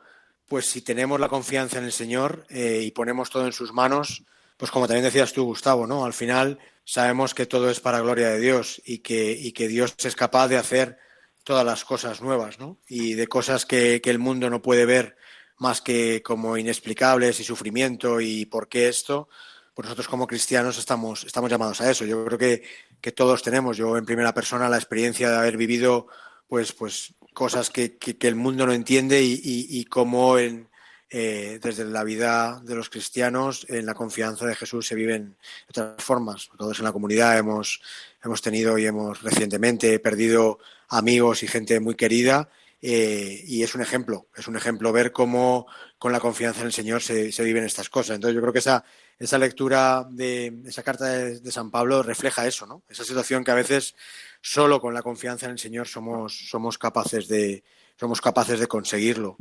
pues si tenemos la confianza en el Señor eh, y ponemos todo en sus manos, pues como también decías tú, Gustavo, ¿no? Al final sabemos que todo es para gloria de Dios y que, y que Dios es capaz de hacer todas las cosas nuevas, ¿no? Y de cosas que, que el mundo no puede ver más que como inexplicables y sufrimiento y por qué esto, pues nosotros como cristianos estamos, estamos llamados a eso. Yo creo que, que todos tenemos, yo en primera persona, la experiencia de haber vivido pues, pues cosas que, que, el mundo no entiende y, y, cómo en, eh, desde la vida de los cristianos, en la confianza de Jesús se viven de otras formas. Todos en la comunidad hemos, hemos tenido y hemos recientemente perdido amigos y gente muy querida eh, y es un ejemplo, es un ejemplo ver cómo con la confianza en el Señor se, viven estas cosas. Entonces yo creo que esa, esa lectura de esa carta de, San Pablo refleja eso, ¿no? Esa situación que a veces solo con la confianza en el Señor somos, somos capaces de somos capaces de conseguirlo.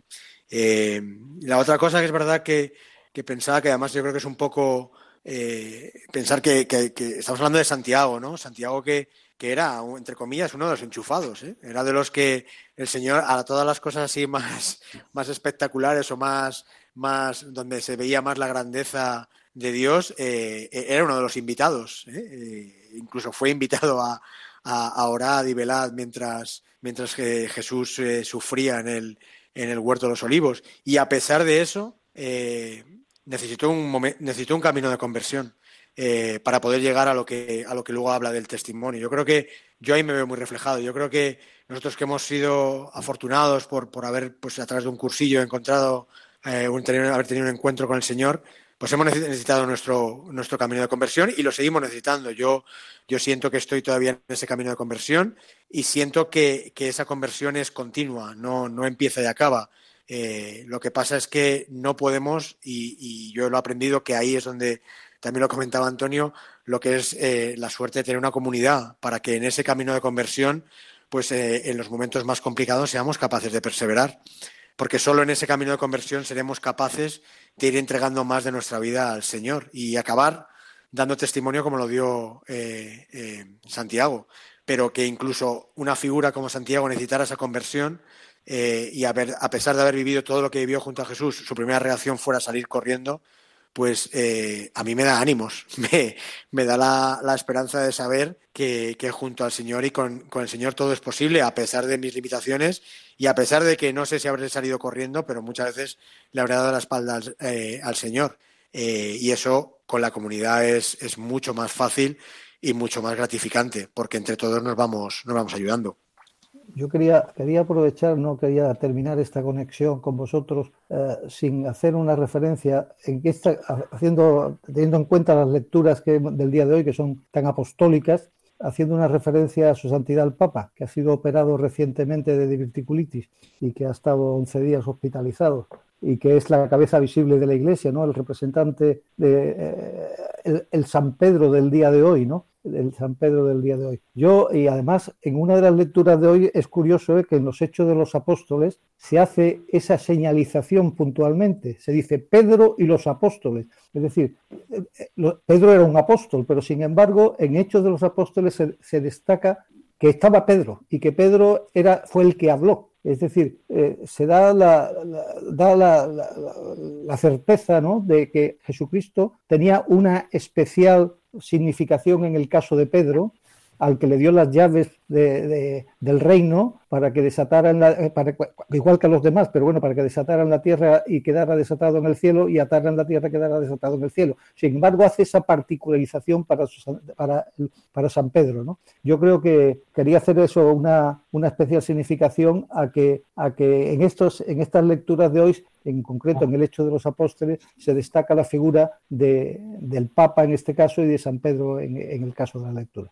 Eh, la otra cosa que es verdad que, que, pensaba que además yo creo que es un poco eh, pensar que, estamos hablando de Santiago, ¿no? Santiago que, que era, entre comillas, uno de los enchufados. ¿eh? Era de los que el Señor, a todas las cosas así más, más espectaculares o más, más, donde se veía más la grandeza de Dios, eh, e-, era uno de los invitados. ¿eh? Incluso fue invitado a, a, orar y velar mientras, mientras que Jesús sufría en el, en el huerto de los olivos. Y a pesar de eso, necesitó, un necesitó un camino de conversión. Eh, para poder llegar a lo, que, a lo que luego habla del testimonio. Yo creo que yo ahí me veo muy reflejado. Yo creo que nosotros que hemos sido afortunados por, por haber, pues a través de un cursillo, encontrado, eh, haber tenido un encuentro con el Señor, pues hemos necesitado nuestro, nuestro camino de conversión y lo seguimos necesitando. Yo, yo siento que estoy todavía en ese camino de conversión y siento que, que esa conversión es continua, no, no empieza y acaba. Eh, lo que pasa es que no podemos, y, yo lo he aprendido, que ahí es donde también lo comentaba Antonio, lo que es eh, la suerte de tener una comunidad para que en ese camino de conversión, pues eh, en los momentos más complicados seamos capaces de perseverar. Porque solo en ese camino de conversión seremos capaces de ir entregando más de nuestra vida al Señor y acabar dando testimonio como lo dio eh, Santiago. Pero que incluso una figura como Santiago necesitara esa conversión y a, a pesar de haber vivido todo lo que vivió junto a Jesús, su primera reacción fuera salir corriendo, pues eh, a mí me da ánimos, me, da la, esperanza de saber que, junto al Señor y con, el Señor todo es posible, a pesar de mis limitaciones y a pesar de que no sé si habré salido corriendo, pero muchas veces le habré dado la espalda al, eh, Señor. Eh, y eso con la comunidad es, es mucho más fácil y mucho más gratificante, porque entre todos nos vamos, nos vamos ayudando yo quería, quería aprovechar, no quería terminar esta conexión con vosotros eh, sin hacer una referencia en que está haciendo, teniendo en cuenta las lecturas que, del día de hoy, que son tan apostólicas, haciendo una referencia a su santidad el Papa, que ha sido operado recientemente de diverticulitis y que ha estado 11 días hospitalizado y que es la cabeza visible de la Iglesia, ¿no? El representante de eh, el, San Pedro del día de hoy, ¿no? El San Pedro del día de hoy. Yo, y además, en una de las lecturas de hoy es curioso ¿eh? que en los Hechos de los Apóstoles se hace esa señalización puntualmente. Se dice Pedro y los apóstoles. Es decir, eh, Pedro era un apóstol, pero sin embargo, en Hechos de los Apóstoles se, destaca que estaba Pedro y que Pedro era, fue el que habló. Es decir, eh, se da, la, da la, certeza ¿no? de que Jesucristo tenía una especial significación en el caso de Pedro al que le dio las llaves de, del reino para que desataran, la, eh, para, igual que a los demás, pero bueno, para que desataran la tierra y quedara desatado en el cielo y ataran la tierra y quedara desatado en el cielo. Sin embargo, hace esa particularización para, para, para San Pedro. ¿no? Yo creo que quería hacer eso una, una especial significación a que, a que en, estos, en estas lecturas de hoy en concreto en el hecho de los apóstoles, se destaca la figura de, del Papa en este caso y de San Pedro en, en el caso de la lectura.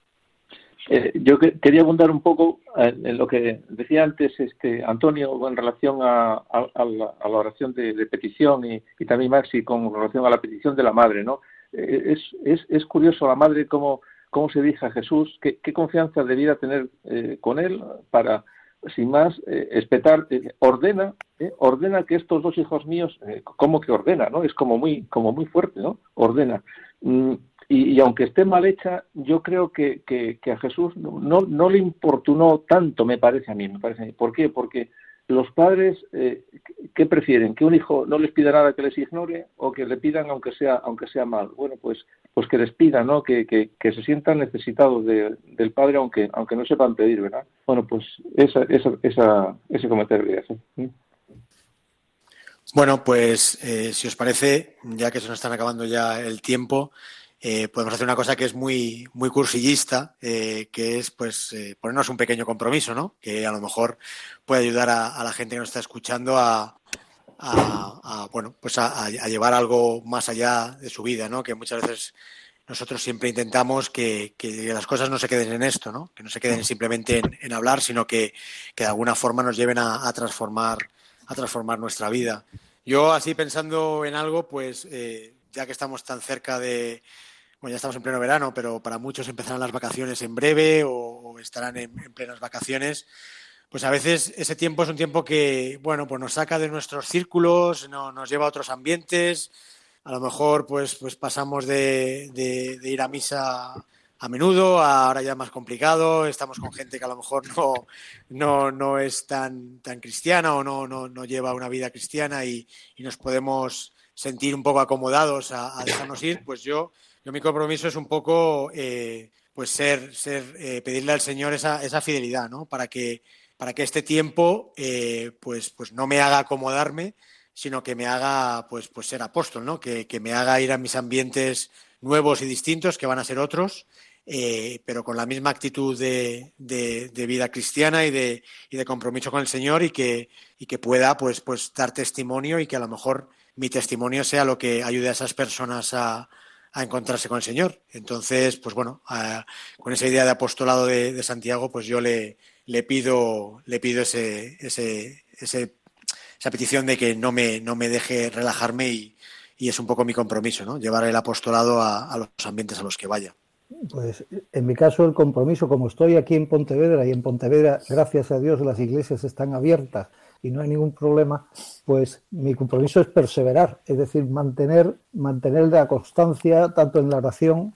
Eh, yo quería abundar un poco en lo que decía antes este Antonio en relación a, la, oración de, petición y, también Maxi con relación a la petición de la madre, ¿no? Eh, es, es, es curioso la madre cómo, cómo se dirige a Jesús, qué, qué confianza debiera tener eh, con él para, sin más, espetar, ordena, ordena que estos dos hijos míos, ¿cómo que ordena, no? Es como muy, como muy fuerte, ¿no? Ordena. Mm, y, aunque esté mal hecha, yo creo que, que, a Jesús no, no, le importunó tanto, me parece a mí. Me parece a mí. ¿Por qué? Porque los padres, eh, ¿qué prefieren? ¿Que un hijo no les pida nada que les ignore o que le pidan aunque sea, aunque sea mal? Bueno, pues, pues que les pidan, ¿no? Que, que, que se sientan necesitados del padre aunque, aunque no sepan pedir, ¿verdad? Bueno, pues esa, esa, esa, ese comentario ¿sí? Bueno, pues eh, si os parece, ya que se nos están acabando ya el tiempo, eh, podemos hacer una cosa que es muy, muy cursillista, eh, que es pues eh, ponernos un pequeño compromiso, ¿no? Que a lo mejor puede ayudar a, la gente que nos está escuchando a, bueno, pues a, llevar algo más allá de su vida, ¿no? Que muchas veces nosotros siempre intentamos que, las cosas no se queden en esto, ¿no? Que no se queden simplemente en, hablar, sino que, de alguna forma nos lleven a, transformar, a transformar nuestra vida. Yo así pensando en algo, pues ya que estamos tan cerca de, bueno, ya estamos en pleno verano, pero para muchos empezarán las vacaciones en breve o, estarán en, plenas vacaciones. Pues a veces ese tiempo es un tiempo que, bueno, pues nos saca de nuestros círculos, no, nos lleva a otros ambientes. A lo mejor, pues, pues pasamos de, ir a misa a menudo, ahora ya más complicado. Estamos con gente que a lo mejor no, no, no es tan, tan cristiana o no, no, no lleva una vida cristiana y, nos podemos sentir un poco acomodados a, a dejarnos ir. Pues yo yo mi compromiso es un poco eh, pues ser, ser eh, pedirle al Señor esa, esa fidelidad, ¿no? Para que, para que este tiempo eh, pues, pues no me haga acomodarme, sino que me haga pues, pues ser apóstol, ¿no? Que, me haga ir a mis ambientes nuevos y distintos, que van a ser otros, pero con la misma actitud de, de, vida cristiana y de, y de, compromiso con el Señor y que, y que pueda pues, pues dar testimonio y que a lo mejor mi testimonio sea lo que ayude a esas personas a, a encontrarse con el Señor. Entonces, pues bueno, con esa idea de apostolado de, Santiago, pues yo le, le pido, le pido ese, ese, esa petición de que no me, no me deje relajarme y, es un poco mi compromiso, ¿no? Llevar el apostolado a, a, los ambientes a los que vaya. Pues en mi caso el compromiso, como estoy aquí en Pontevedra y en Pontevedra, gracias a Dios, las iglesias están abiertas y no hay ningún problema, pues mi compromiso es perseverar, es decir, mantener, mantener la constancia tanto en la oración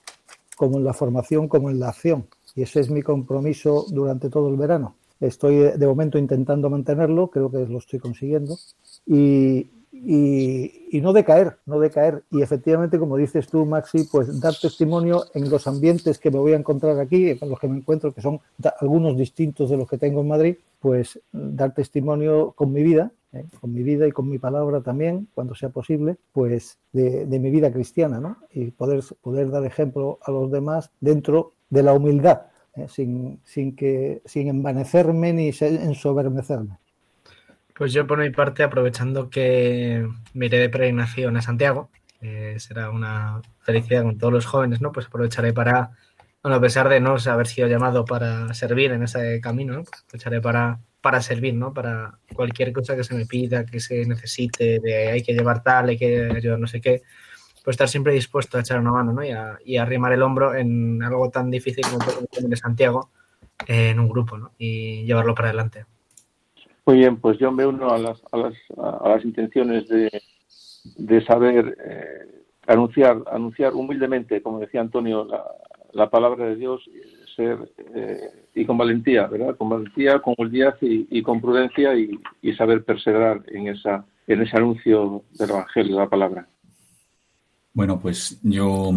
como en la formación como en la acción. Y ese es mi compromiso durante todo el verano. Estoy de momento intentando mantenerlo, creo que lo estoy consiguiendo. Y, y, no decaer, no decaer. Y efectivamente, como dices tú, Maxi, pues dar testimonio en los ambientes que me voy a encontrar aquí, con los que me encuentro, que son algunos distintos de los que tengo en Madrid, pues dar testimonio con mi vida, ¿eh? con mi vida y con mi palabra también, cuando sea posible, pues de, mi vida cristiana, ¿no? Y poder, poder dar ejemplo a los demás dentro de la humildad, ¿eh? sin, sin, que, sin envanecerme ni ensobermecerme. Pues yo por mi parte, aprovechando que me iré de peregrinación a Santiago, será una felicidad con todos los jóvenes, ¿no? Pues aprovecharé para, bueno, a pesar de no haber sido llamado para servir en ese camino, ¿no? Pues aprovecharé para, para servir, ¿no? Para cualquier cosa que se me pida, que se necesite, de hay que llevar tal, hay que ayudar no sé qué, pues estar siempre dispuesto a echar una mano, ¿no? Y a, y arrimar el hombro en algo tan difícil como el de Santiago en un grupo, ¿no? Y llevarlo para adelante. Muy bien, pues yo me uno a las, a las, a las intenciones de, de saber eh, anunciar, anunciar humildemente, como decía Antonio, la, la palabra de Dios, ser eh, y con valentía, ¿verdad? Con valentía, con humildad y, y con prudencia y, y, saber perseverar en esa en ese anuncio del Evangelio, de la palabra. Bueno, pues yo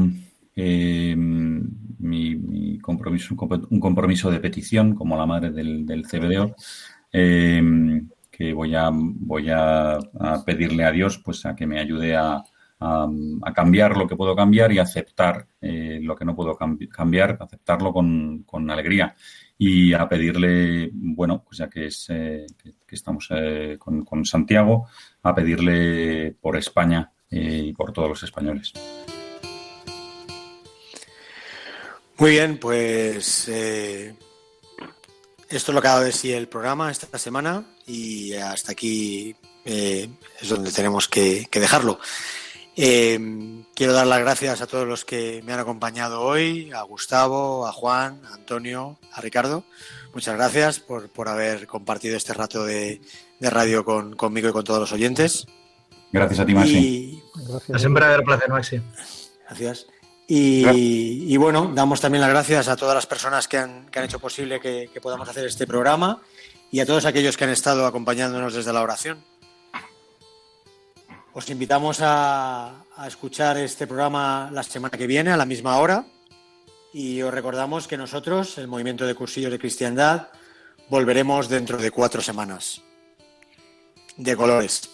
eh, mi, compromiso, un compromiso de petición como la madre del, del CBDO, em, que voy a, voy a, pedirle a Dios pues a que me ayude a, a, cambiar lo que puedo cambiar y aceptar eh, lo que no puedo cambiar, aceptarlo con, con, alegría y a pedirle, bueno, pues ya que, es, eh, que, estamos eh, con, con, Santiago, a pedirle por España y por todos los españoles. Muy bien, pues esto es lo que ha dado de sí el programa esta semana y hasta aquí es donde tenemos que, que dejarlo. Eh, quiero dar las gracias a todos los que me han acompañado hoy, a Gustavo, a Juan, a Antonio, a Ricardo. Muchas gracias por, por haber compartido este rato de, de radio con, conmigo y con todos los oyentes. Gracias a ti, Maxi. Gracias. Siempre haber placer, Maxi. Gracias. Y, y, bueno, damos también las gracias a todas las personas que han, que han hecho posible que, que podamos hacer este programa y a todos aquellos que han estado acompañándonos desde la oración. Os invitamos a, escuchar este programa la semana que viene a la misma hora y os recordamos que nosotros, el Movimiento de Cursillos de Cristiandad, volveremos dentro de cuatro semanas. De colores.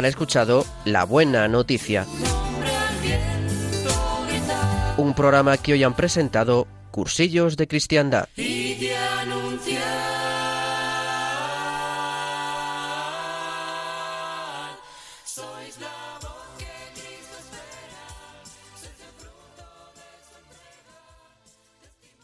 Han escuchado La Buena Noticia, un programa que hoy han presentado Cursillos de Cristiandad.